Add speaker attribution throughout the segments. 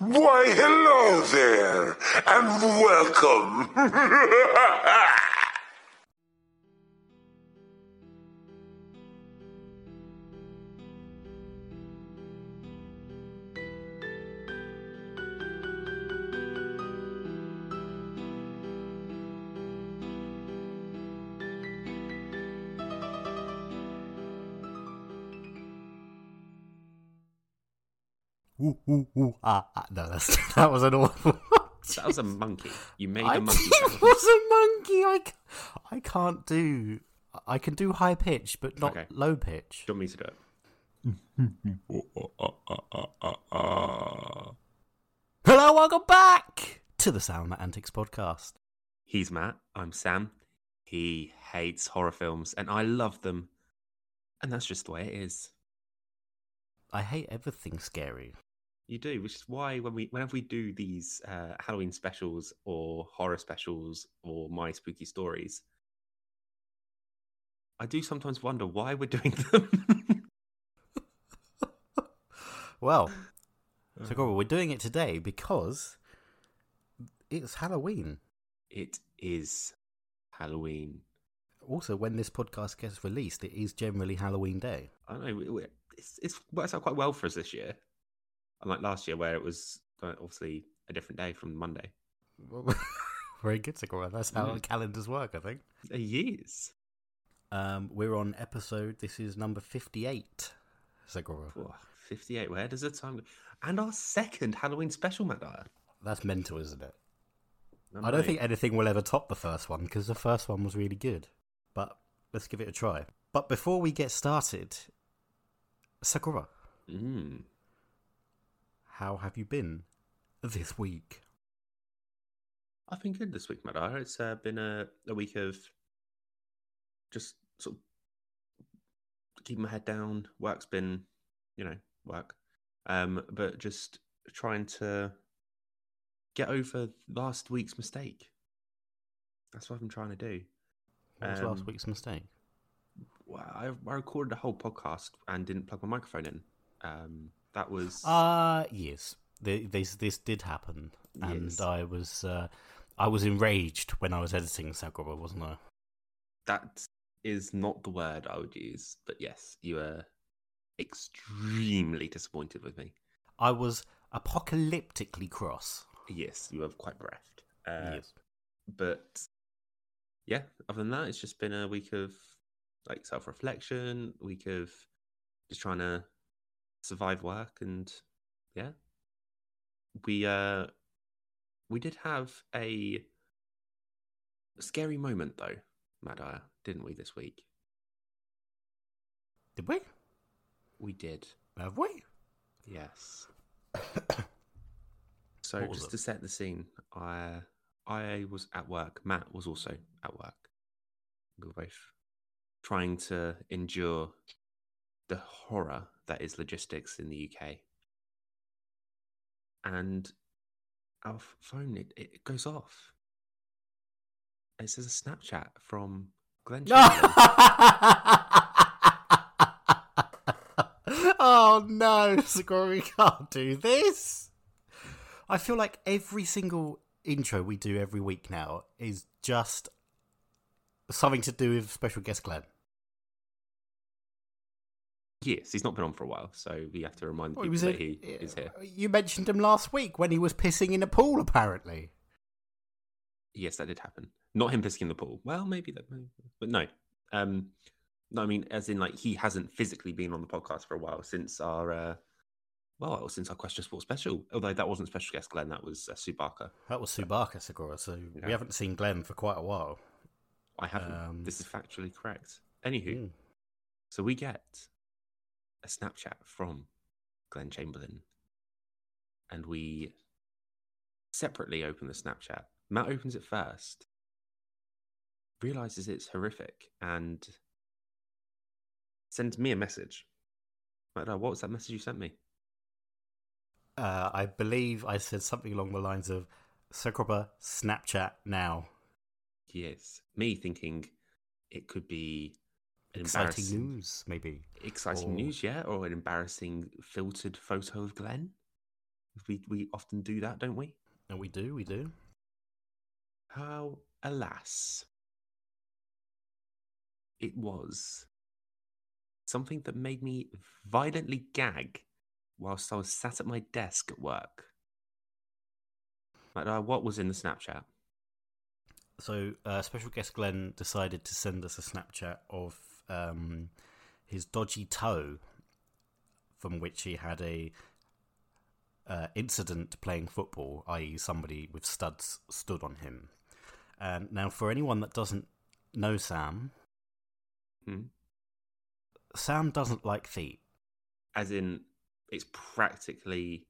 Speaker 1: Why, hello there, and welcome.
Speaker 2: Ooh, ooh, ooh, ah, ah. No, that's, that was an awful.
Speaker 3: That was a monkey. You made
Speaker 2: I
Speaker 3: a monkey.
Speaker 2: it was a monkey. I, I can't do. I can do high pitch, but not
Speaker 3: Okay.
Speaker 2: low pitch.
Speaker 3: Do you want me to do it?
Speaker 2: Hello, welcome back to the Sound Antics podcast.
Speaker 3: He's Matt. I'm Sam. He hates horror films, and I love them. And that's just the way it is.
Speaker 2: I hate everything scary.
Speaker 3: You do, which is why when we, whenever we do these uh, Halloween specials or horror specials or my spooky stories, I do sometimes wonder why we're doing them.
Speaker 2: Well, so we're doing it today because it's Halloween.
Speaker 3: it is Halloween.
Speaker 2: Also, when this podcast gets released, it is generally Halloween Day.
Speaker 3: I know. we- It's, it's works out quite well for us this year, unlike last year where it was obviously a different day from Monday.
Speaker 2: Very good, Segura. That's how
Speaker 3: Mm.
Speaker 2: calendars work, I think.
Speaker 3: A years.
Speaker 2: Um, we're on episode. This is number fifty-eight. Sakura.
Speaker 3: Oh, 58. Where does the time go? And our second Halloween special, Matt
Speaker 2: That's mental, isn't it?
Speaker 3: No,
Speaker 2: I don't think anything will ever top the first one because the first one was really good. But let's give it a try. But before we get started, Sakura,
Speaker 3: Mm.
Speaker 2: How have you been this week?
Speaker 3: I've been good this week, Dyer. It's uh, been a, a week of just sort of keeping my head down. Work's been, you know, work. Um, but just trying to get over last week's mistake. That's what I've been trying to do.
Speaker 2: What was last
Speaker 3: Um,
Speaker 2: week's mistake?
Speaker 3: Well, I, I recorded a whole podcast and didn't plug my microphone in. Um, that was
Speaker 2: Uh yes. The, this this did happen, and
Speaker 3: Yes.
Speaker 2: I was uh, I was enraged when I was editing Sakura, wasn't I?
Speaker 3: that is not the word I would use, but yes, you were extremely disappointed with me.
Speaker 2: I was apocalyptically cross.
Speaker 3: Yes, you were quite bereft. Uh,
Speaker 2: yes.
Speaker 3: But yeah, other than that, it's just been a week of like self reflection, week of just trying to survive work, and yeah, we uh we did have a scary moment though, Madaya, didn't we this week?
Speaker 2: Did we?
Speaker 3: We did.
Speaker 2: Have we?
Speaker 3: Yes. so just
Speaker 2: it?
Speaker 3: to set the scene, I I was at work. Matt was also at work. We were both trying to endure the horror that is logistics in the UK. And our phone it, it goes off. It says a Snapchat from Glenn.
Speaker 2: Oh no, Sakura, we can't do this. I feel like every single intro we do every week now is just something to do with special guest Glenn.
Speaker 3: Yes, he's not been on for a while, so we have to remind
Speaker 2: Well,
Speaker 3: people
Speaker 2: he
Speaker 3: that
Speaker 2: in-
Speaker 3: he is here.
Speaker 2: You mentioned him last week when he was pissing in a pool, apparently.
Speaker 3: Yes, that did happen. Not him pissing in the pool. Well, maybe that, but no. Um, no, I mean, as in, like, he hasn't physically been on the podcast for a while since our, uh, well, since our Question Sport special. Although that wasn't special guest Glenn, that was uh, Sue Barker.
Speaker 2: That was Subaka Sakura, so
Speaker 3: Yeah.
Speaker 2: we haven't seen Glenn for quite a while.
Speaker 3: I haven't.
Speaker 2: Um,
Speaker 3: this is factually correct. Anywho,
Speaker 2: Mm.
Speaker 3: so we get a Snapchat from Glenn Chamberlain, and we separately open the Snapchat. Matt opens it first, realizes it's horrific, and sends me a message. Matt, uh, what was that message you sent me?
Speaker 2: Uh, I believe I said something along the lines of Sakura Snapchat now.
Speaker 3: Yes, me thinking it could be
Speaker 2: Exciting news, maybe.
Speaker 3: Exciting
Speaker 2: Or-
Speaker 3: news, yeah, or an embarrassing filtered photo of Glenn. We we often do that, don't we?
Speaker 2: And we do, we do.
Speaker 3: How, alas, it was something that made me violently gag whilst I was sat at my desk at work. Like, uh, what was in the Snapchat?
Speaker 2: So, uh, special guest Glenn decided to send us a Snapchat of um, his dodgy toe, from which he had a uh, incident playing football, i.e., somebody with studs stood on him. And now, for anyone that doesn't know Sam,
Speaker 3: Hmm?
Speaker 2: Sam doesn't like feet.
Speaker 3: As in, it's practically,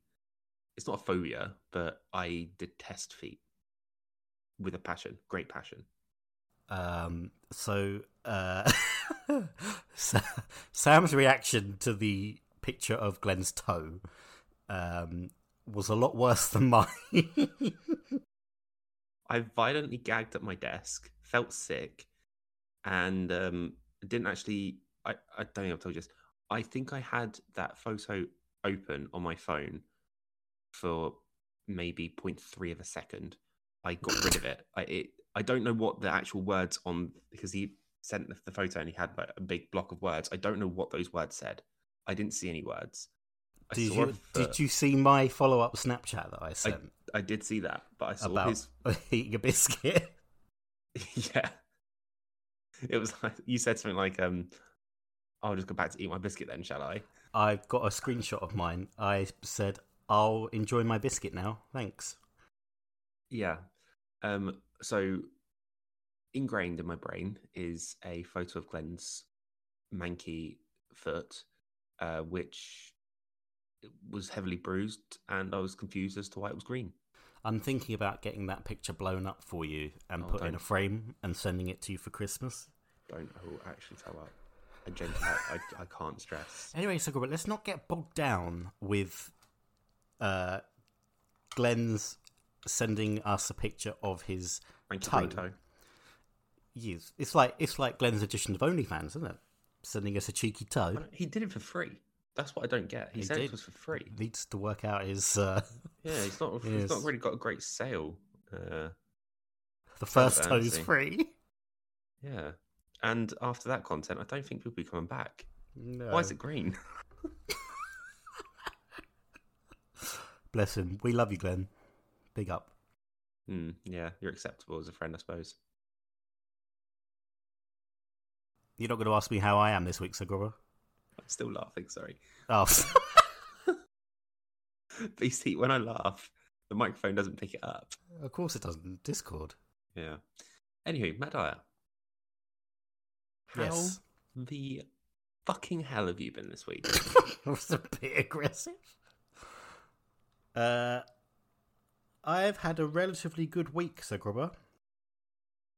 Speaker 3: it's not a phobia, but I detest feet with a passion, great passion.
Speaker 2: Um, so, uh, Sam's reaction to the picture of Glenn's toe um, was a lot worse than mine.
Speaker 3: I violently gagged at my desk, felt sick, and um, didn't actually. I, I don't think I've told you this. I think I had that photo open on my phone for maybe 0.3 of a second. I got rid of it. I it, I don't know what the actual words on because he sent the, the photo and he had like a big block of words. I don't know what those words said. I didn't see any words. I
Speaker 2: did you did you see my follow up Snapchat that I sent
Speaker 3: I did see that, but I saw
Speaker 2: about
Speaker 3: his
Speaker 2: eating a biscuit?
Speaker 3: yeah. It was like you said something like, um, I'll just go back to eat my biscuit then, shall I?
Speaker 2: I got a screenshot of mine. I said, "I'll enjoy my biscuit now, thanks."
Speaker 3: Yeah. Um, so ingrained in my brain is a photo of Glenn's manky foot, uh, which was heavily bruised, and I was confused as to why it was green.
Speaker 2: I'm thinking about getting that picture blown up for you and
Speaker 3: Oh,
Speaker 2: put in
Speaker 3: don't.
Speaker 2: a frame and sending it to you for Christmas.
Speaker 3: Don't I will actually tell up. I genuinely, I, I, I can't stress.
Speaker 2: Anyway, so Robert, let's not get bogged down with uh, Glenn's sending us a picture of his
Speaker 3: Thank
Speaker 2: toe.
Speaker 3: toe.
Speaker 2: Yes, it's like it's like Glenn's edition of OnlyFans, isn't it? Sending us a cheeky toe.
Speaker 3: He did it for free. That's what I don't get. He,
Speaker 2: He
Speaker 3: said
Speaker 2: did.
Speaker 3: it was for free.
Speaker 2: Needs to work out his uh,
Speaker 3: Yeah, he's not.
Speaker 2: Yes.
Speaker 3: He's not really got a great sale. Uh,
Speaker 2: the first
Speaker 3: fancy.
Speaker 2: toe's free.
Speaker 3: yeah, and after that content, I don't think people will be coming back.
Speaker 2: No.
Speaker 3: Why is it green?
Speaker 2: Bless him. We love you, Glenn. Big up.
Speaker 3: Hmm, yeah, you're acceptable as a friend, I suppose.
Speaker 2: You're not going to ask me how I am this week, Segura.
Speaker 3: I'm still laughing. Sorry,
Speaker 2: Oh,
Speaker 3: but you see, when I laugh, the microphone doesn't pick it up.
Speaker 2: of course it doesn't. Discord.
Speaker 3: Yeah. Anywho, Matt Dyer, how
Speaker 2: Yes.
Speaker 3: the fucking hell have you been this week?
Speaker 2: I was a bit aggressive. Uh, I've had a relatively good week, Sir Grubber,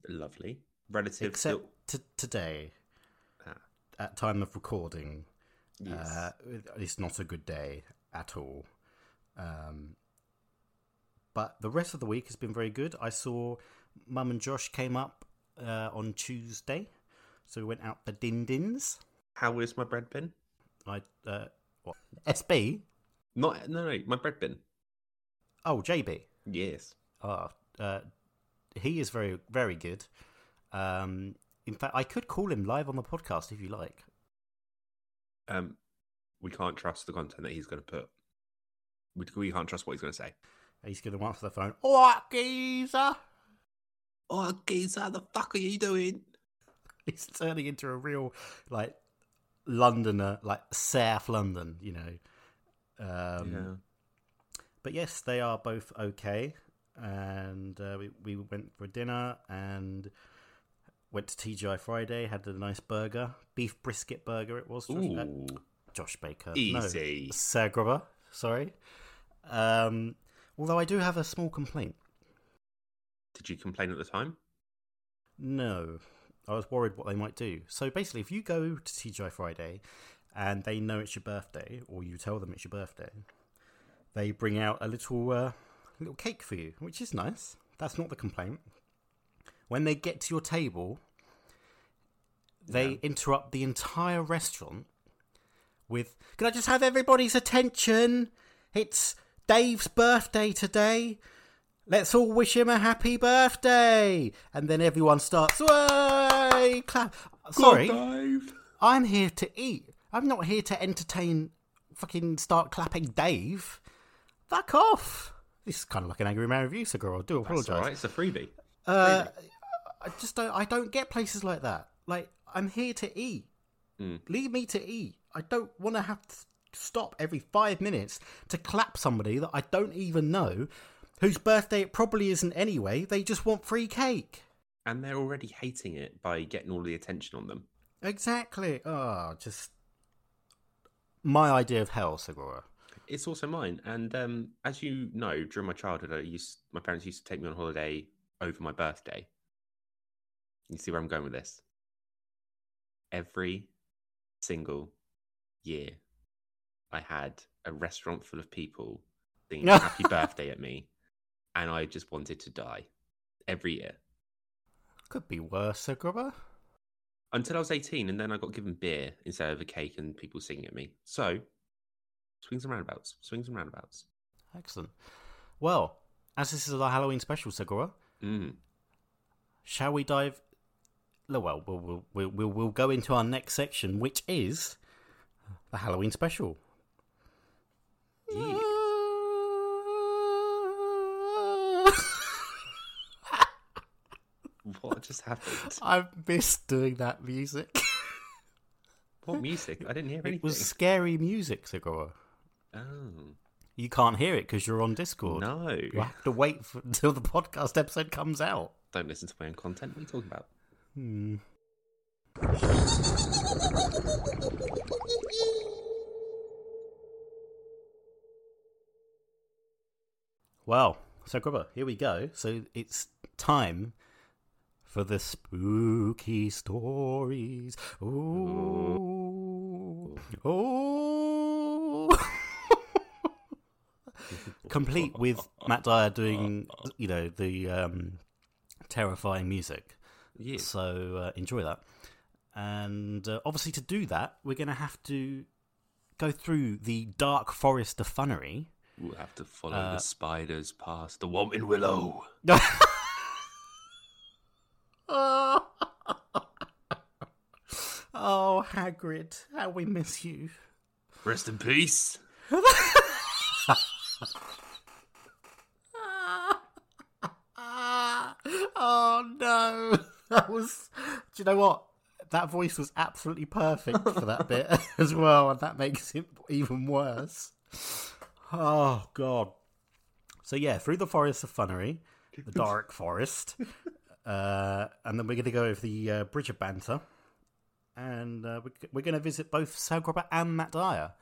Speaker 3: Lovely, relative.
Speaker 2: except to today.
Speaker 3: Ah.
Speaker 2: At time of recording,
Speaker 3: yes.
Speaker 2: uh, it's not a good day at all. Um, but the rest of the week has been very good. I saw Mum and Josh came up uh, on Tuesday, so we went out for din dins.
Speaker 3: how is my bread bin?
Speaker 2: I uh, what SB?
Speaker 3: Not no no my bread bin.
Speaker 2: Oh, JB.
Speaker 3: Yes.
Speaker 2: Oh, uh, he is very, very good. Um, in fact, I could call him live on the podcast if you like.
Speaker 3: Um, we can't trust the content that he's going to put. We, we can't trust what he's going to say.
Speaker 2: He's going to answer the phone. All right, geezer.
Speaker 3: Oh, geezer, the fuck are you doing?
Speaker 2: He's turning into a real, like, Londoner, like South London, you know. Um,
Speaker 3: yeah.
Speaker 2: But yes, they are both okay. And uh, we, we went for dinner and went to TGI Friday, had a nice burger. Beef brisket burger it was. Josh, uh, Josh Baker.
Speaker 3: easy.
Speaker 2: No, Sir Grubber, sorry. Um, although I do have a small complaint.
Speaker 3: Did you complain at the time?
Speaker 2: No, I was worried what they might do. So basically, if you go to TGI Friday and they know it's your birthday, or you tell them it's your birthday, they bring out a little uh, little cake for you, which is nice. That's not the complaint. When they get to your table, they
Speaker 3: Yeah.
Speaker 2: interrupt the entire restaurant with, "Can I just have everybody's attention? It's Dave's birthday today. Let's all wish him a happy birthday. And then everyone starts, way, clap. Sorry,
Speaker 3: Dave.
Speaker 2: I'm here to eat. I'm not here to entertain, fucking start clapping Dave. Fuck off. This is kind of like an Angry Man review, Segura. I do
Speaker 3: That's
Speaker 2: apologise.
Speaker 3: all right. It's a freebie.
Speaker 2: Uh, I just don't. I don't get places like that. Like I'm here to eat.
Speaker 3: Mm.
Speaker 2: Leave me to eat. I don't want to have to stop every five minutes to clap somebody that I don't even know, whose birthday it probably isn't anyway. They just want free cake.
Speaker 3: And they're already hating it by getting all the attention on them.
Speaker 2: Exactly. Oh, just my idea of hell, Segura.
Speaker 3: It's also mine. And um, as you know, during my childhood, I used my parents used to take me on holiday over my birthday. You see where I'm going with this? Every single year, I had a restaurant full of people singing happy birthday at me, and I just wanted to die every year
Speaker 2: Could be worse, Segura.
Speaker 3: until I was 18, and then I got given beer instead of a cake and people singing at me. So, swings and roundabouts, swings and roundabouts.
Speaker 2: Excellent. Well, as this is our Halloween special, Segura,
Speaker 3: Mm.
Speaker 2: shall we dive? we'll, we'll, we'll, we'll, we'll go into our next section, which is the Halloween special.
Speaker 3: Yeah. What just happened?
Speaker 2: I missed doing that music.
Speaker 3: What music? I didn't hear anything.
Speaker 2: it was scary music, Segura.
Speaker 3: Oh
Speaker 2: You can't hear it because you're on Discord.
Speaker 3: no!
Speaker 2: You have to wait for, until the podcast episode comes out.
Speaker 3: Don't listen to my own content. What are you talking about?
Speaker 2: Hmm. Well, so Grubber, here we go. So it's time for the spooky stories. Ooh. Oh. Complete with Matt Dyer doing, you know, the um, terrifying music.
Speaker 3: Yeah.
Speaker 2: So uh, enjoy that. And uh, obviously, to do that, we're going to have to go through the dark forest of funnery.
Speaker 3: We'll have to follow
Speaker 2: Uh,
Speaker 3: the spiders past the Whomping Willow.
Speaker 2: oh. oh, Hagrid, how we miss you.
Speaker 3: Rest in peace.
Speaker 2: oh no, that was. Do you know what? That voice was absolutely perfect for that bit as well, and that makes it even worse. Oh god. So yeah, through the forest of funnery, the dark forest, uh, and then we're going to go over the uh, bridge of banter, and uh, we're, we're going to visit both Sal Grubber and Matt Dyer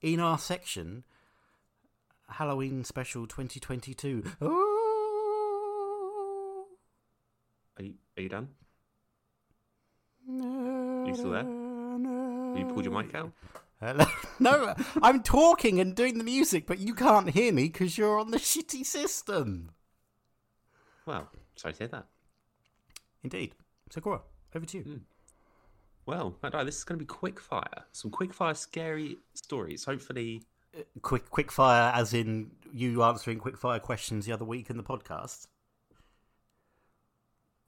Speaker 2: in our section Halloween Special 2022. Ooh.
Speaker 3: Are you, are you done? You still there? You pulled your mic out?
Speaker 2: Hello? No, I'm talking and doing the music, but you can't hear me because you're on the shitty system.
Speaker 3: Well, sorry to hear that.
Speaker 2: Indeed. Sakura, over to you.
Speaker 3: Mm. Well, Matt this is going to be quick fire. Some quick fire scary stories. Hopefully,
Speaker 2: Quick, quick fire, as in you answering quick fire questions the other week in the podcast.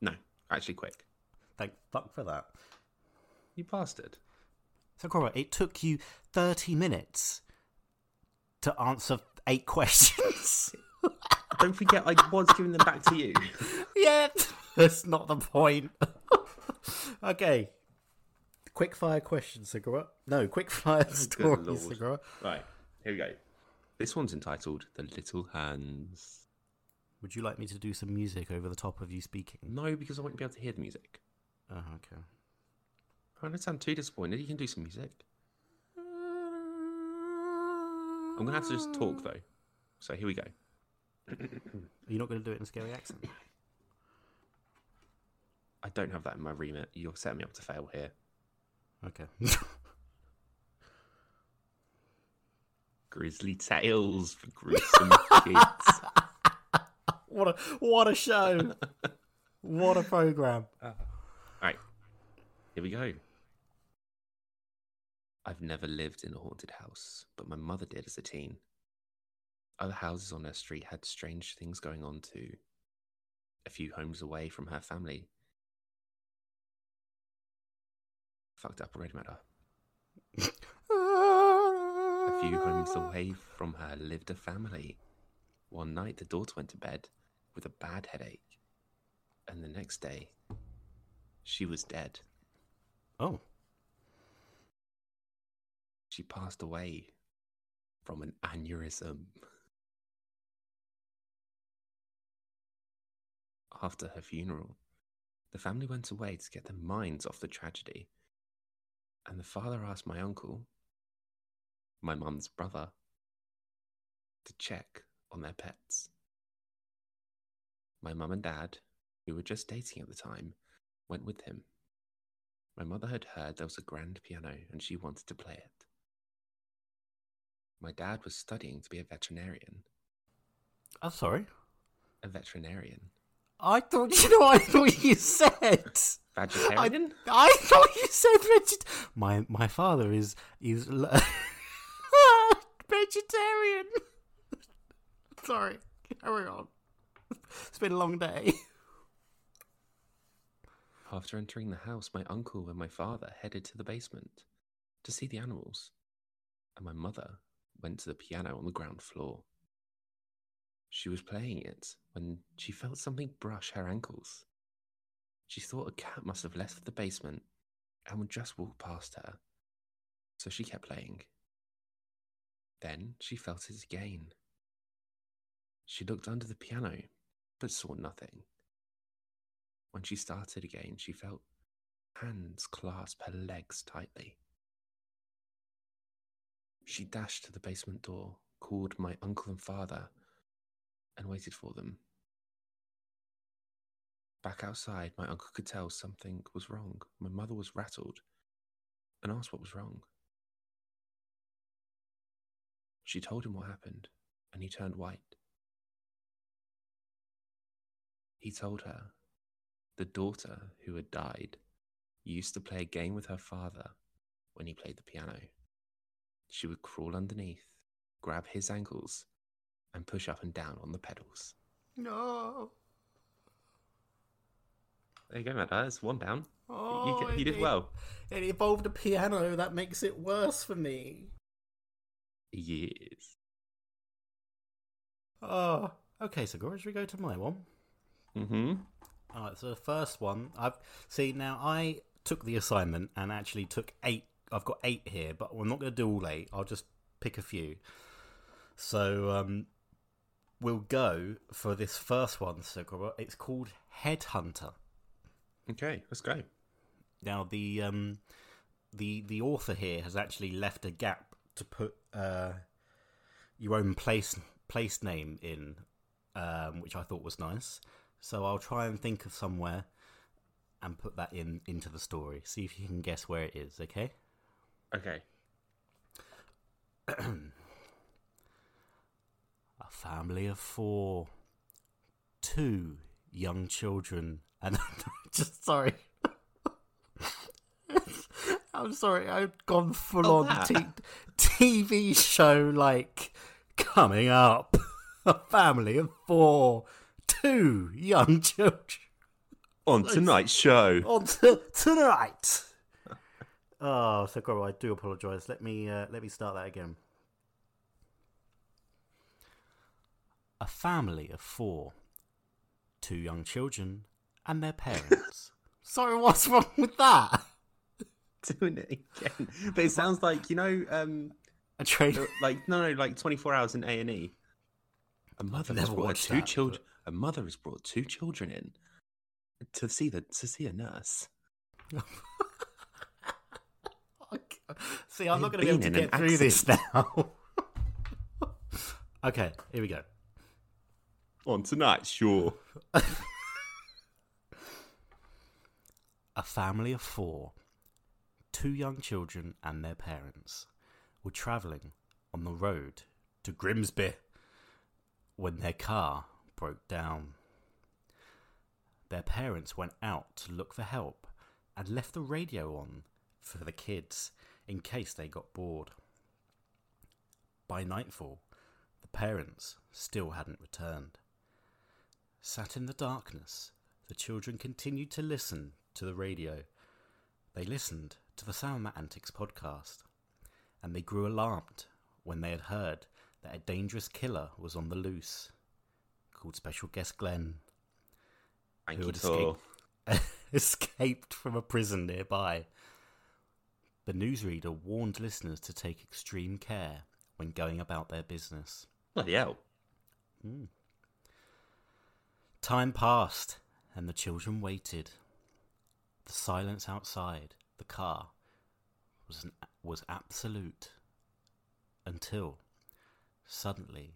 Speaker 3: no, actually quick.
Speaker 2: Thank fuck for that.
Speaker 3: You bastard.
Speaker 2: So, Cora, it took you 30 minutes to answer eight questions.
Speaker 3: Don't forget, I was giving them back to you.
Speaker 2: yeah, that's not the point. okay. Quick fire questions, Sakura. No, quick fire oh, stories,
Speaker 3: Lord.
Speaker 2: Sakura.
Speaker 3: Right, here we go. This one's entitled The Little Hands.
Speaker 2: Would you like me to do some music over the top of you speaking?
Speaker 3: No, because I won't be able to hear the music.
Speaker 2: Oh, okay.
Speaker 3: I don't sound too disappointed. You can do some music. I'm going to have to just talk, though. So here we go.
Speaker 2: Are you not going to do it in a scary accent?
Speaker 3: I don't have that in my remit. You're setting me up to fail here.
Speaker 2: Okay.
Speaker 3: Grizzly tales for gruesome kids.
Speaker 2: what a what a show! what a program!
Speaker 3: Right, here we go. I've never lived in a haunted house, but my mother did as a teen. other houses on her street had strange things going on too. A few homes away from her family. Fucked up already, matter. A few homes away from her lived a family. One night, the daughter went to bed with a bad headache, and the next day, she was dead.
Speaker 2: Oh,
Speaker 3: She passed away from an aneurysm. After her funeral, the family went away to get their minds off the tragedy, and the father asked my uncle, my mum's brother, to check on their pets. My mum and dad, who were just dating at the time, went with him. My mother had heard there was a grand piano and she wanted to play it. My dad was studying to be a veterinarian.
Speaker 2: I'm sorry.
Speaker 3: A veterinarian?
Speaker 2: I thought you know. I thought you said.
Speaker 3: Vegetarian?
Speaker 2: I thought you said veget. My my father is is vegetarian. Sorry, carry on. It's been a long day.
Speaker 3: After entering the house, my uncle and my father headed to the basement to see the animals, and my mother went to the piano on the ground floor. She was playing it when she felt something brush her ankles. She thought a cat must have left the basement and would just walk past her, so she kept playing. Then she felt it again. She looked under the piano, but saw nothing. When she started again, she felt hands clasp her legs tightly. She dashed to the basement door, called my uncle and father, and waited for them. Back outside, my uncle could tell something was wrong. My mother was rattled and asked what was wrong. She told him what happened, and he turned white. He told her the daughter who had died used to play a game with her father when he played the piano. She would crawl underneath, grab his ankles, and push up and down on the pedals.
Speaker 2: No.
Speaker 3: There you go, Matt. That's one down.
Speaker 2: Oh,
Speaker 3: you, you did
Speaker 2: it-
Speaker 3: well.
Speaker 2: It involved a piano. That makes it worse for me.
Speaker 3: Yes.
Speaker 2: Oh, okay. So, Gora, should we go to my one?
Speaker 3: Mm-hmm.
Speaker 2: All right. So the first one, I've see now. I took the assignment and actually took eight. I've got eight here, but we're not going to do all eight. I'll just pick a few. So um, we'll go for this first one. So Gora, it's called Headhunter.
Speaker 3: Okay, let's go.
Speaker 2: Now the um, the the author here has actually left a gap to put uh, your own place place name in, um, which I thought was nice. So I'll try and think of somewhere and put that in into the story. See if you can guess where it is. Okay.
Speaker 3: Okay.
Speaker 2: A family of four, two young children, and just sorry. I'm sorry, I've gone full
Speaker 3: Oh,
Speaker 2: on t- TV show like coming up. A family of four, two young children.
Speaker 3: On tonight's show.
Speaker 2: On to tonight. Oh, Sakura, I do apologise. Let me uh, let me start that again. A family of four, two young children, and their parents. Sorry, what's wrong with that?
Speaker 3: Doing it again. But it sounds like, you know, um,
Speaker 2: A train.
Speaker 3: like, no, no, like 24 hours in A&E. A mother
Speaker 2: never watched
Speaker 3: two children. A mother has brought two children in to see the to see a nurse.
Speaker 2: See, I'm not going to be able to get
Speaker 3: an
Speaker 2: through this now. okay, here we go.
Speaker 3: On tonight, sure.
Speaker 2: A family of four, two young children and their parents, were travelling on the road to Grimsby when their car broke down. Their parents went out to look for help and left the radio on for the kids in case they got bored. By nightfall, the parents still hadn't returned. Sat in the darkness, the children continued to listen to the radio. They listened to the Sound Antics podcast, and they grew alarmed when they had heard that a dangerous killer was on the loose, called Special Guest Glenn,
Speaker 3: Thank
Speaker 2: who
Speaker 3: you,
Speaker 2: had escaped, escaped from a prison nearby. The newsreader warned listeners to take extreme care when going about their business.
Speaker 3: Bloody hell. Hmm.
Speaker 2: Time passed, and the children waited. The silence outside the car was an, was absolute until suddenly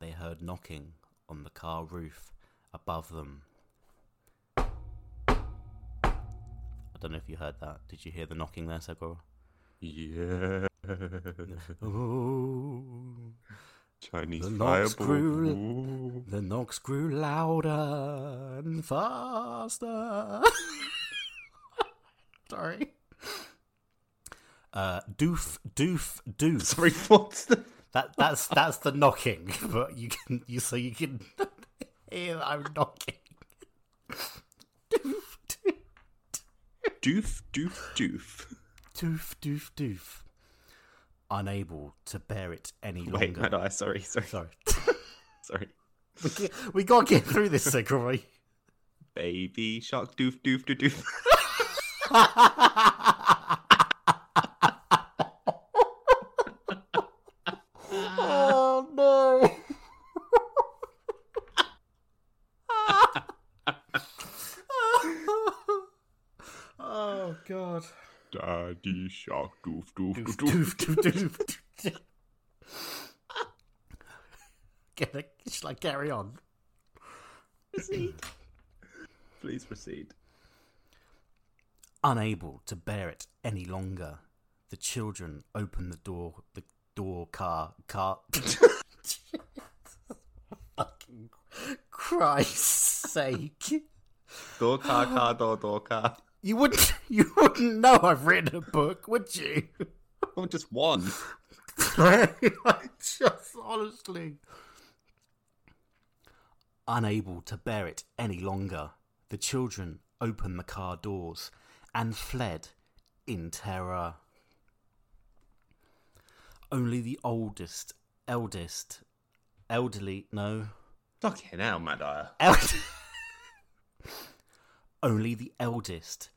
Speaker 2: they heard knocking on the car roof above them. I don't know if you heard that. Did you hear the knocking there, Segura?
Speaker 3: Yeah.
Speaker 2: Oh,
Speaker 3: Chinese
Speaker 2: The knocks
Speaker 3: fireball.
Speaker 2: grew- the knocks grew louder and faster. Sorry. Uh, doof, doof, doof.
Speaker 3: Sorry, what's the.
Speaker 2: That that's that's the knocking, but you can you so you can hear that I'm knocking. Doof, doof,
Speaker 3: Doof, doof, doof.
Speaker 2: doof, doof, doof. Unable to bear it any longer.
Speaker 3: Wait, no, no, sorry, sorry,
Speaker 2: Sorry,
Speaker 3: sorry.
Speaker 2: we, we gotta get through this, Segway.
Speaker 3: Baby shark, doof, doof, doof, doof.
Speaker 2: Oh no! oh god!
Speaker 3: Oh, Daddy shark, doof, doof,
Speaker 2: Doof,
Speaker 3: doof, doof.
Speaker 2: doof, doof, doof, doof. Get a, shall I carry on?
Speaker 3: Proceed. Please proceed.
Speaker 2: Unable to bear it any longer, the children opened the door. The door car car. Fucking Christ's sake!
Speaker 3: Door car, car, door, door car.
Speaker 2: You wouldn't. You wouldn't know I've written a book, would you?
Speaker 3: Oh, just one.
Speaker 2: Just honestly. Unable to bear it any longer, the children opened the car doors and fled in terror. Only the oldest, eldest, elderly, no,
Speaker 3: Fucking hell, Mad Eye.
Speaker 2: eld- only the eldest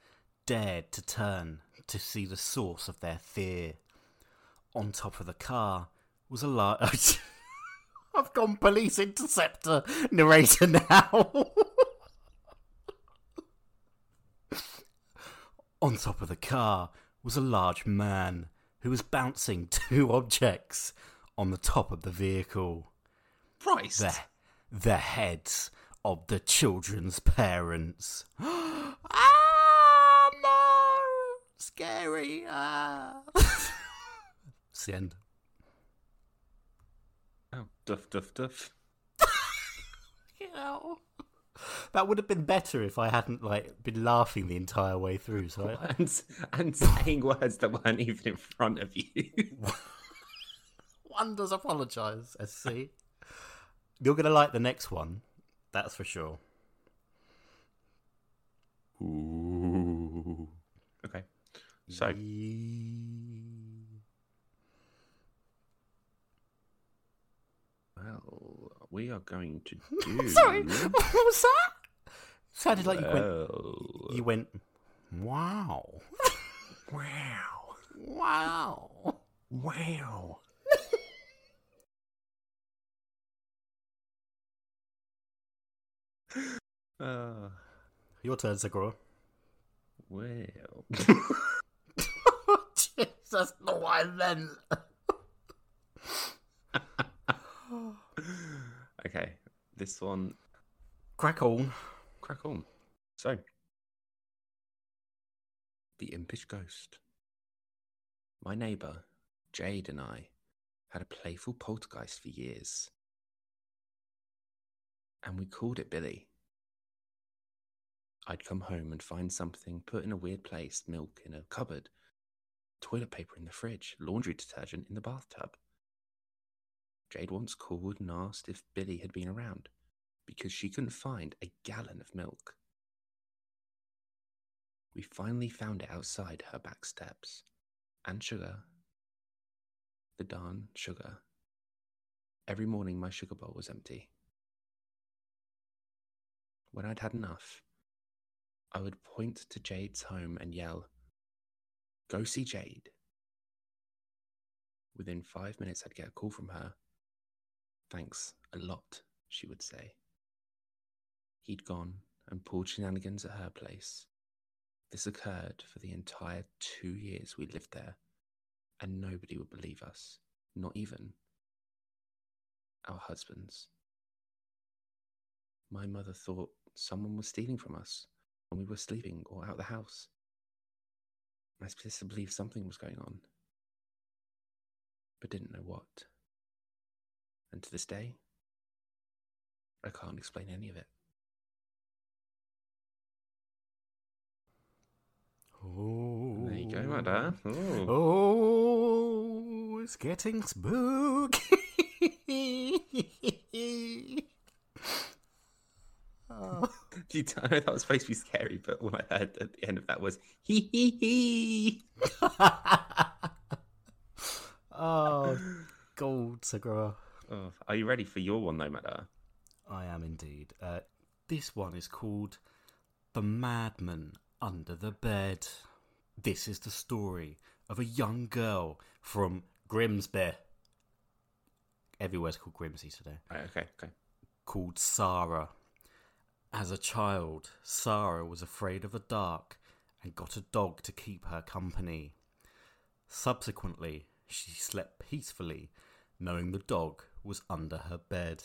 Speaker 2: dared to turn to see the source of their fear. On top of the car was a large. I've gone police interceptor narrator now. On top of the car was a large man who was bouncing two objects on the top of the vehicle.
Speaker 3: Christ.
Speaker 2: The, the heads of the children's parents. ah, no! Scary. Ah. it's the end.
Speaker 3: Oh, duff, duff, duff.
Speaker 2: You know. That would have been better if I hadn't like been laughing the entire way through. So I,
Speaker 3: And, and saying words that weren't even in front of you.
Speaker 2: one does apologise. SC. You're gonna like the next one, that's for sure.
Speaker 3: Ooh. Okay. So, well, we are going to do.
Speaker 2: Sorry, what was that? Sounded like you went. You went. Wow.
Speaker 3: wow.
Speaker 2: Wow.
Speaker 3: Wow. uh,
Speaker 2: Your turn, Sakura.
Speaker 3: well.
Speaker 2: Jesus, no, why then?
Speaker 3: Okay, this one,
Speaker 2: Crack on.
Speaker 3: crack on. So, the impish ghost. My neighbour, Jade, and I had a playful poltergeist for years. And we called it Billy. I'd come home and find something put in a weird place milk in a cupboard, toilet paper in the fridge, laundry detergent in the bathtub. Jade once called and asked if Billy had been around because she couldn't find a gallon of milk. We finally found it outside her back steps. And sugar. The darn sugar. Every morning my sugar bowl was empty. When I'd had enough, I would point to Jade's home and yell, Go see Jade. Within five minutes, I'd get a call from her. Thanks a lot, she would say. He'd gone and pulled shenanigans at her place. This occurred for the entire two years we lived there, and nobody would believe us, not even our husbands. My mother thought someone was stealing from us when we were sleeping or out of the house. I supposed to believe something was going on, but didn't know what. And to this day, I can't explain any of it.
Speaker 2: Oh,
Speaker 3: There you go, Mada. Oh.
Speaker 2: Oh, it's getting spooky. oh.
Speaker 3: You- I know that was supposed to be scary, but all I heard at the end of that was hee hee hee.
Speaker 2: oh, gold, Segura.
Speaker 3: Oh, are you ready for your one though, Mada?
Speaker 2: I am indeed. Uh, this one is called The Madman Under the Bed. This is the story of a young girl from Grimsby. Everywhere's called Grimsby today.
Speaker 3: Right, okay, okay.
Speaker 2: Called Sarah. As a child, Sarah was afraid of the dark and got a dog to keep her company. Subsequently, she slept peacefully, knowing the dog was under her bed.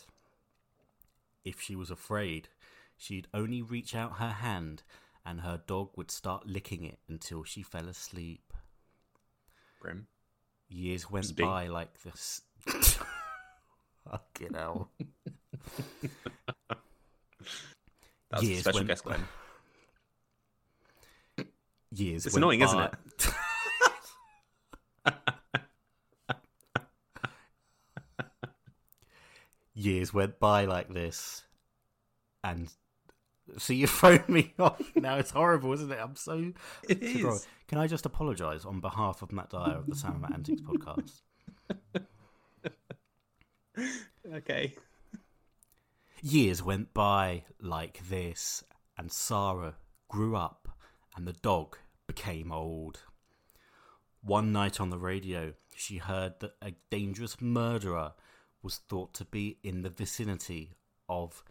Speaker 2: If she was afraid, she'd only reach out her hand and her dog would start licking it until she fell asleep.
Speaker 3: Grim.
Speaker 2: Years went
Speaker 3: Speak.
Speaker 2: by like this. Fucking hell.
Speaker 3: That was a
Speaker 2: Years
Speaker 3: special
Speaker 2: went
Speaker 3: guest, Glenn.
Speaker 2: Years
Speaker 3: It's annoying, isn't it?
Speaker 2: Years went by like this, and so you thrown me off. Now it's horrible, isn't it? I'm so.
Speaker 3: It
Speaker 2: so. Can I just apologise on behalf of Matt Dyer of the Sam and Matt Antics podcast?
Speaker 3: Okay.
Speaker 2: Years went by like this, and Sarah grew up, and the dog became old. One night on the radio, she heard that a dangerous murderer was thought to be in the vicinity of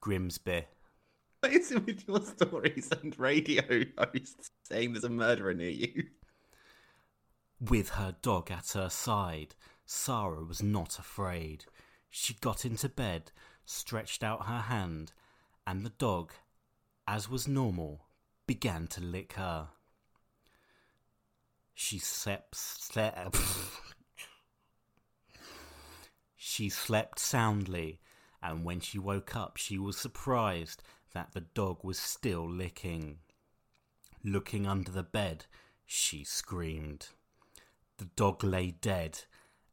Speaker 2: Grimsby.
Speaker 3: What is it with your stories and radio hosts saying there's a murderer near you?
Speaker 2: With her dog at her side, Sarah was not afraid. She got into bed, stretched out her hand, and the dog, as was normal, began to lick her. She slept. slept she slept soundly, and when she woke up, she was surprised that the dog was still licking. Looking under the bed, she screamed. The dog lay dead,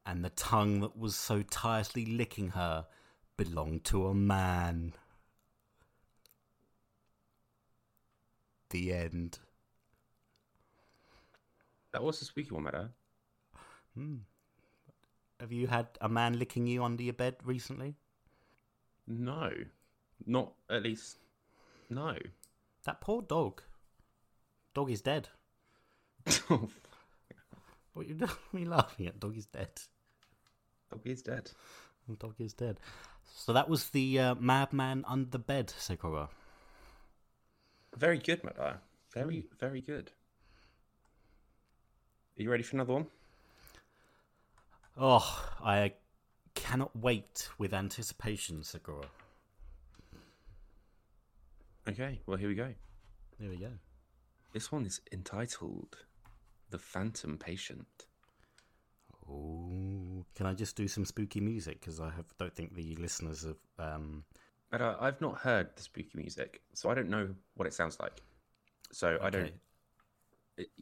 Speaker 2: and the tongue that was so tirelessly licking her belonged to a man. The end.
Speaker 3: That was a spooky one, Mada.
Speaker 2: Have you had a man licking you under your bed recently?
Speaker 3: No. Not at least. No.
Speaker 2: That poor dog. Dog is dead. What are you, are laughing at? Dog is dead.
Speaker 3: Dog is dead.
Speaker 2: Dog is dead. So that was the uh, madman under the bed, Sekora.
Speaker 3: Very good, Mada. Very, very good. Are you ready for another one?
Speaker 2: Oh, I cannot wait with anticipation, Sakura.
Speaker 3: Okay, well, here we go.
Speaker 2: There we go.
Speaker 3: This one is entitled The Phantom Patient.
Speaker 2: Oh, can I just do some spooky music? Because I have, don't think the listeners have. Um,
Speaker 3: But uh, I've not heard the spooky music, so I don't know what it sounds like. So I don't.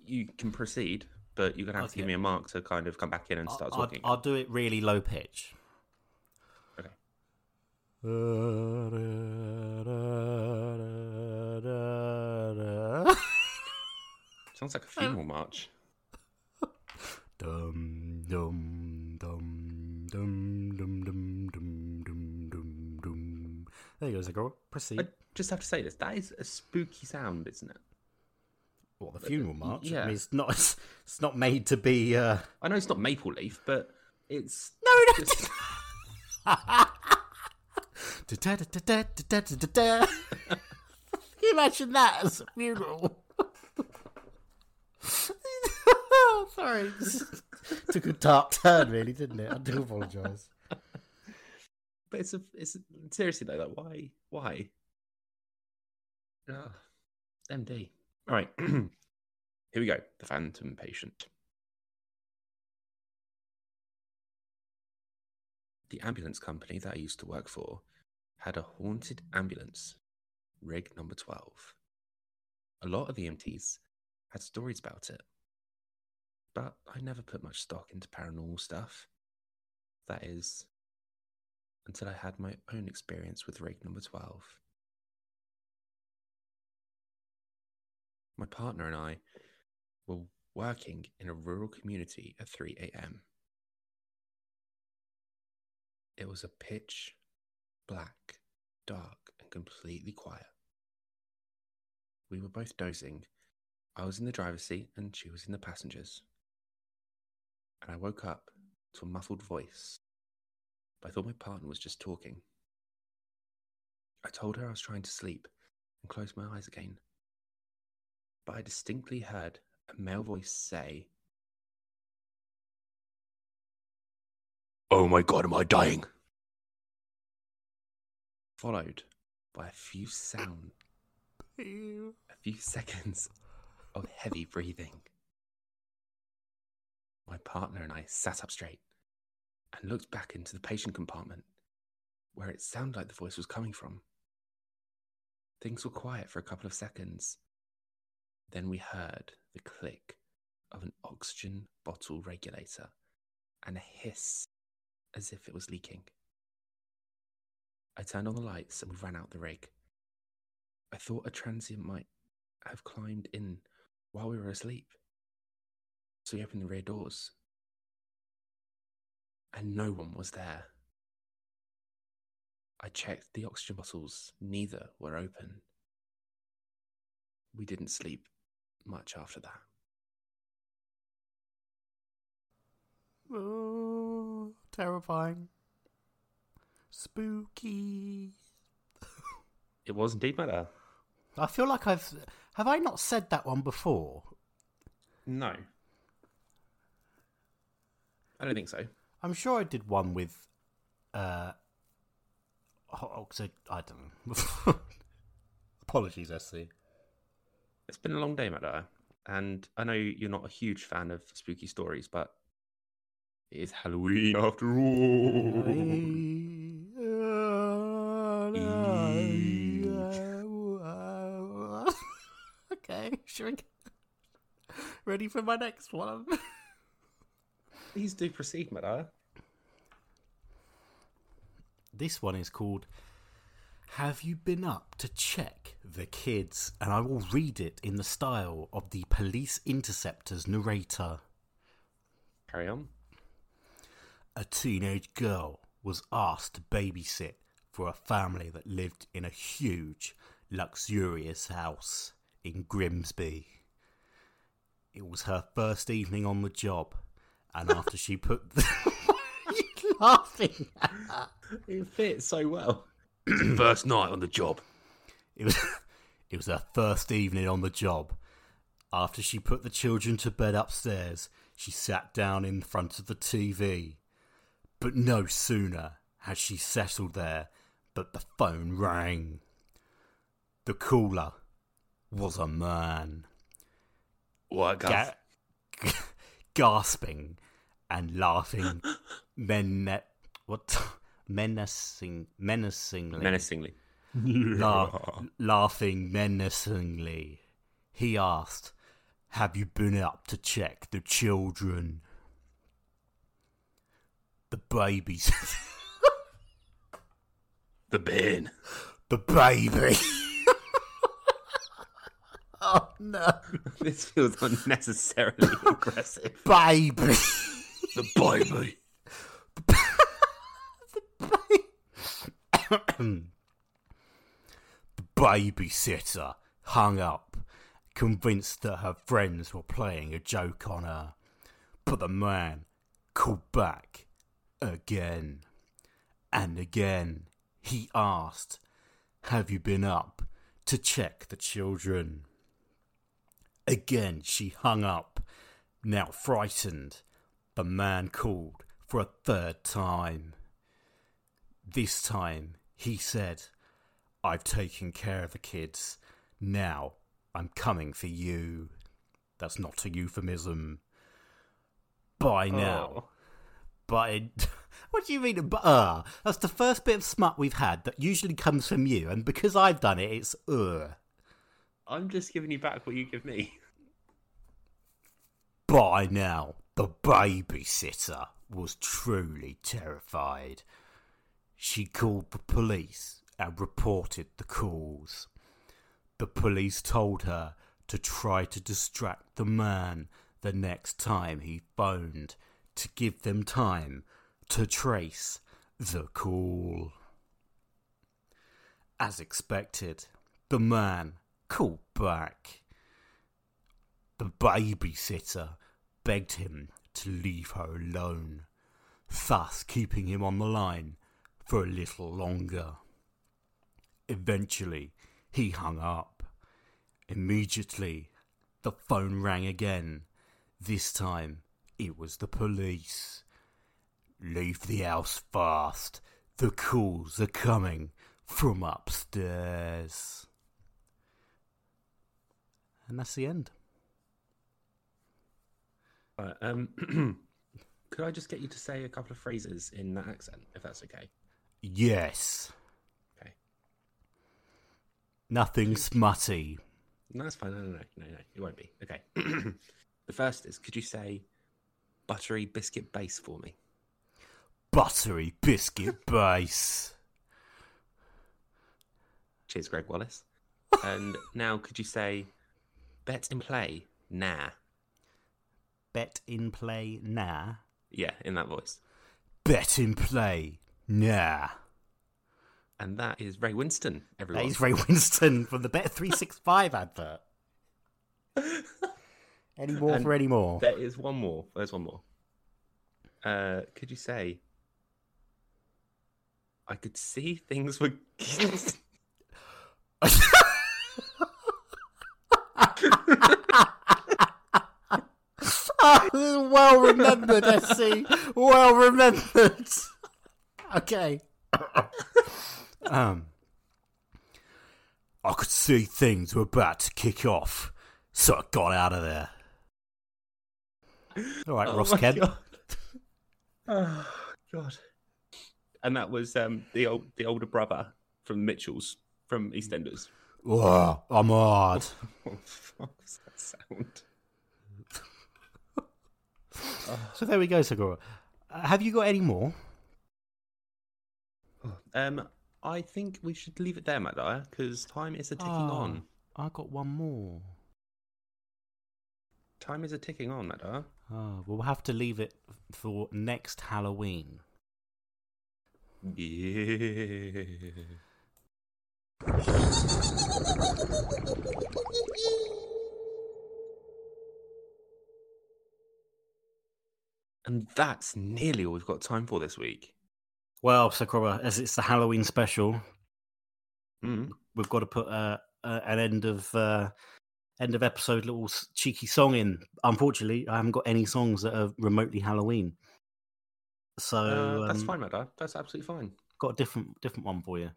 Speaker 3: You can proceed, but you're gonna have to give me a mark to kind of come back in and start
Speaker 2: I'll,
Speaker 3: talking.
Speaker 2: I'll do it really low pitch. Okay.
Speaker 3: Sounds like a funeral march.
Speaker 2: Dum dum dum dum dum dum dum dum dum dum. There you go, Zigor. Proceed.
Speaker 3: I just have to say this. That is a spooky sound, isn't it?
Speaker 2: What the funeral march? I
Speaker 3: yeah.
Speaker 2: mean, it's not. It's, it's not made to be. Uh...
Speaker 3: I know it's not maple leaf, but it's
Speaker 2: No, no.
Speaker 3: just
Speaker 2: you imagine that as a funeral? Sorry, this took a dark turn, really, didn't it? I do apologise.
Speaker 3: but it's a it's a, seriously though. Like why why? Ugh. MD. All right. Here we go. The Phantom Patient. The ambulance company that I used to work for had a haunted ambulance, rig number 12. A lot of the EMTs had stories about it, but I never put much stock into paranormal stuff. That is, until I had my own experience with rig number 12. My partner and I were working in a rural community at 3 a.m. It was a pitch black, dark, and completely quiet. We were both dozing. I was in the driver's seat and she was in the passenger's. And I woke up to a muffled voice. But I thought my partner was just talking. I told her I was trying to sleep and closed my eyes again. But I distinctly heard a male voice say, Oh my god, am I dying? Followed by a few sound, a few seconds of heavy breathing. My partner and I sat up straight and looked back into the patient compartment where it sounded like the voice was coming from. Things were quiet for a couple of seconds. Then we heard the click of an oxygen bottle regulator and a hiss as if it was leaking. I turned on the lights and we ran out the rig. I thought a transient might have climbed in while we were asleep. So we opened the rear doors. And no one was there. I checked the oxygen bottles, neither were open. We didn't sleep much after that.
Speaker 2: Oh, terrifying. Spooky.
Speaker 3: It was indeed matter.
Speaker 2: I feel like I've. Have I not said that one before?
Speaker 3: No. I don't think so.
Speaker 2: I'm sure I did one with. Uh. hot Oxide. I don't know. Apologies, SC.
Speaker 3: It's been a long day, Matt. And I know you're not a huge fan of spooky stories, but it is Halloween after all.
Speaker 2: okay, sure. Ready for my next one?
Speaker 3: Please do proceed, Matt.
Speaker 2: This one is called Have You Been Up to Check the Kids? And I will read it in the style of the Police Interceptor's narrator.
Speaker 3: Carry on.
Speaker 2: A teenage girl was asked to babysit for a family that lived in a huge, luxurious house in Grimsby. It was her first evening on the job, and after she put the. you laughing at?
Speaker 3: It fits so well. First night on the job.
Speaker 2: It was it was her first evening on the job. After she put the children to bed upstairs, she sat down in front of the TV. But no sooner had she settled there but the phone rang. The caller was a man,
Speaker 3: What,
Speaker 2: ga- gasping and laughing men what menacing menacingly
Speaker 3: Menacingly.
Speaker 2: La- laughing menacingly. He asked, Have you been up to check the children? The babies.
Speaker 3: The bin.
Speaker 2: The baby. oh no.
Speaker 3: this feels unnecessarily aggressive.
Speaker 2: Baby.
Speaker 3: The baby.
Speaker 2: The babysitter hung up, convinced that her friends were playing a joke on her. But the man called back again and again. He asked, Have you been up to check the children? Again she hung up, now frightened. The man called for a third time. This time he said, I've taken care of the kids. Now I'm coming for you. That's not a euphemism. By now.
Speaker 3: Oh.
Speaker 2: By. What do you mean? But uh, that's the first bit of smut we've had that usually comes from you, and because I've done it, it's uh.
Speaker 3: I'm just giving you back what you give me.
Speaker 2: By now, the babysitter was truly terrified. She called the police and reported the calls. The police told her to try to distract the man the next time he phoned to give them time to trace the call. As expected, the man called back. The babysitter begged him to leave her alone, thus keeping him on the line for a little longer. Eventually, he hung up. Immediately, the phone rang again. This time, it was the police. Leave the house fast. The calls are coming from upstairs. And that's the end.
Speaker 3: Um, could I just get you to say a couple of phrases in that accent, if that's okay?
Speaker 2: Yes.
Speaker 3: Okay.
Speaker 2: Nothing smutty.
Speaker 3: No, that's fine. No, no, no, no, no. It won't be. Okay. the first is, could you say buttery biscuit base for me?
Speaker 2: Buttery biscuit base.
Speaker 3: Cheers, Greg Wallace. and now, could you say bet in play? Nah.
Speaker 2: Bet in play, nah.
Speaker 3: Yeah, in that voice.
Speaker 2: Bet in play, nah.
Speaker 3: And that is Ray Winstone, everyone.
Speaker 2: That is Ray Winstone from the Bet Three Six Five advert. Any more
Speaker 3: And
Speaker 2: for any more?
Speaker 3: There is one more. There's one more. Uh, could you say? I could see things were.
Speaker 2: well remembered, SC. Well remembered. Okay. um, I could see things were about to kick off, so I got out of there. All right,
Speaker 3: Oh
Speaker 2: Ross
Speaker 3: my
Speaker 2: Kemp.
Speaker 3: God. Oh God! And that was um, the old, the older brother from Mitchell's from EastEnders.
Speaker 2: Whoa, I'm hard.
Speaker 3: What the was that sound?
Speaker 2: So there we go, Segura. Uh, have you got any more?
Speaker 3: Um, I think we should leave it there, Madaya, because time is a ticking
Speaker 2: Ah,
Speaker 3: on.
Speaker 2: I got one more.
Speaker 3: Time is a ticking on, Madaya.
Speaker 2: Oh, we'll have to leave it for next Halloween.
Speaker 3: Yeah. And that's nearly all we've got time for this week.
Speaker 2: Well, Sakura, as it's the Halloween special,
Speaker 3: Mm.
Speaker 2: we've got to put uh, uh, an end of uh, end of episode little cheeky song in. Unfortunately, I haven't got any songs that are remotely Halloween. So
Speaker 3: Uh, that's
Speaker 2: um,
Speaker 3: fine, Madaya. That's absolutely fine.
Speaker 2: Got a different different one for you.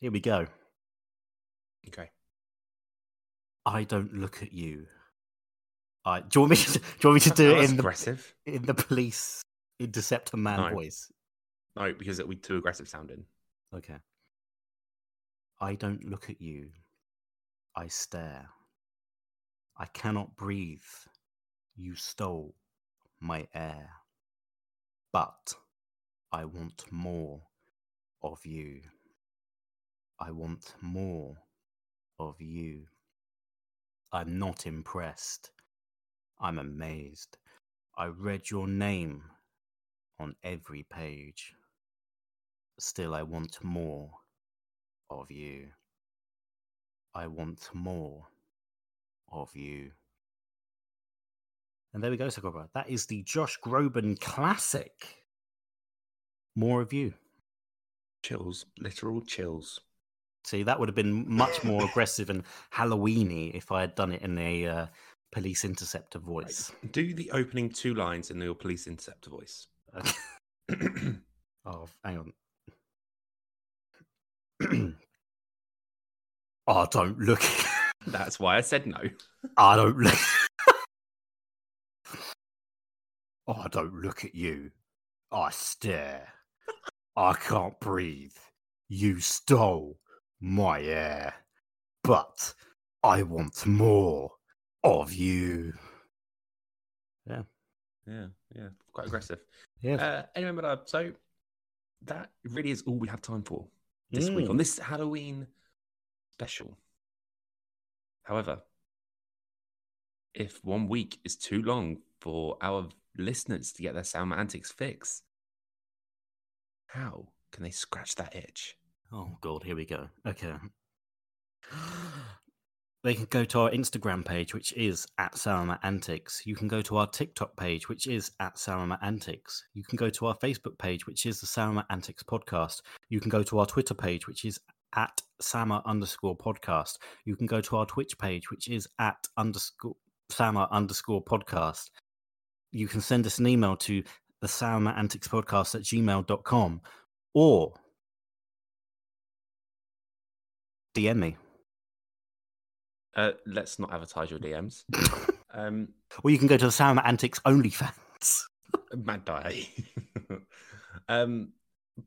Speaker 2: Here we go.
Speaker 3: Okay.
Speaker 2: I don't look at you. I do you want me to, do you want me to do it in the
Speaker 3: aggressive.
Speaker 2: in the police interceptor man
Speaker 3: No.
Speaker 2: voice?
Speaker 3: No, because it'll be too aggressive sounding.
Speaker 2: Okay. I don't look at you. I stare. I cannot breathe. You stole my air. But I want more of you. I want more of you. I'm not impressed. I'm amazed. I read your name on every page. Still, I want more of you. I want more of you. And there we go, Sakura. That is the Josh Groban classic. More of you.
Speaker 3: Chills, literal chills.
Speaker 2: See, that would have been much more aggressive and Halloweeny if I had done it in a uh, police interceptor voice.
Speaker 3: Do the opening two lines in your police interceptor voice.
Speaker 2: Okay. oh, hang on. oh, don't look.
Speaker 3: That's why I said no.
Speaker 2: I don't look. oh, I don't look at you. I stare. I can't breathe. You stole my air. But I want more of you. Yeah.
Speaker 3: Yeah, yeah, quite aggressive.
Speaker 2: Yeah.
Speaker 3: Uh, anyway, but uh, so that really is all we have time for this week
Speaker 2: Mm.
Speaker 3: on this Halloween special. However, if one week is too long for our listeners to get their Sam and Matt antics fix, how can they scratch that itch?
Speaker 2: Oh god, here we go. Okay. They can go to our Instagram page, which is at Sam and Matt Antics. You can go to our TikTok page, which is at Sam and Matt Antics. You can go to our Facebook page, which is the Sam and Matt Antics Podcast. You can go to our Twitter page, which is at Sama underscore podcast. You can go to our Twitch page, which is at underscore Sama underscore podcast. You can send us an email to the Sam and Matt Antics Podcast at gmail.com or DM me.
Speaker 3: Uh, let's not advertise your DMs. um,
Speaker 2: Or you can go to the Sam and Matt Antics OnlyFans.
Speaker 3: Mad die. um,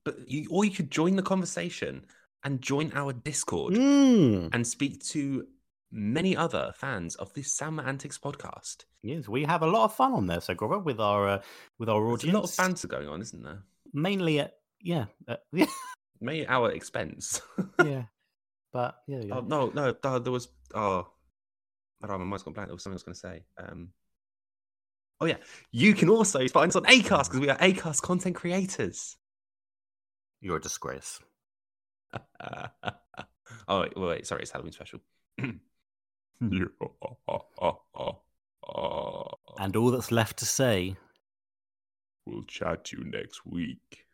Speaker 3: but you, or you could join the conversation and join our Discord
Speaker 2: Mm.
Speaker 3: and speak to many other fans of the Sam and Matt Antics podcast.
Speaker 2: Yes, we have a lot of fun on there, so Grover, with our uh, with our
Speaker 3: There's
Speaker 2: audience.
Speaker 3: a lot of banter going on, isn't there?
Speaker 2: mainly at yeah, uh, yeah,
Speaker 3: Maybe at our expense.
Speaker 2: yeah. But yeah, yeah.
Speaker 3: oh, no, no, there was. Oh, I don't know, my mind's gone blank. There was something I was going to say. Um, oh, yeah. You can also find us on Acast because we are Acast content creators.
Speaker 2: you're a disgrace.
Speaker 3: oh, wait, wait, wait, sorry, it's Halloween special.
Speaker 2: And all that's left to say
Speaker 3: We'll chat to you next week.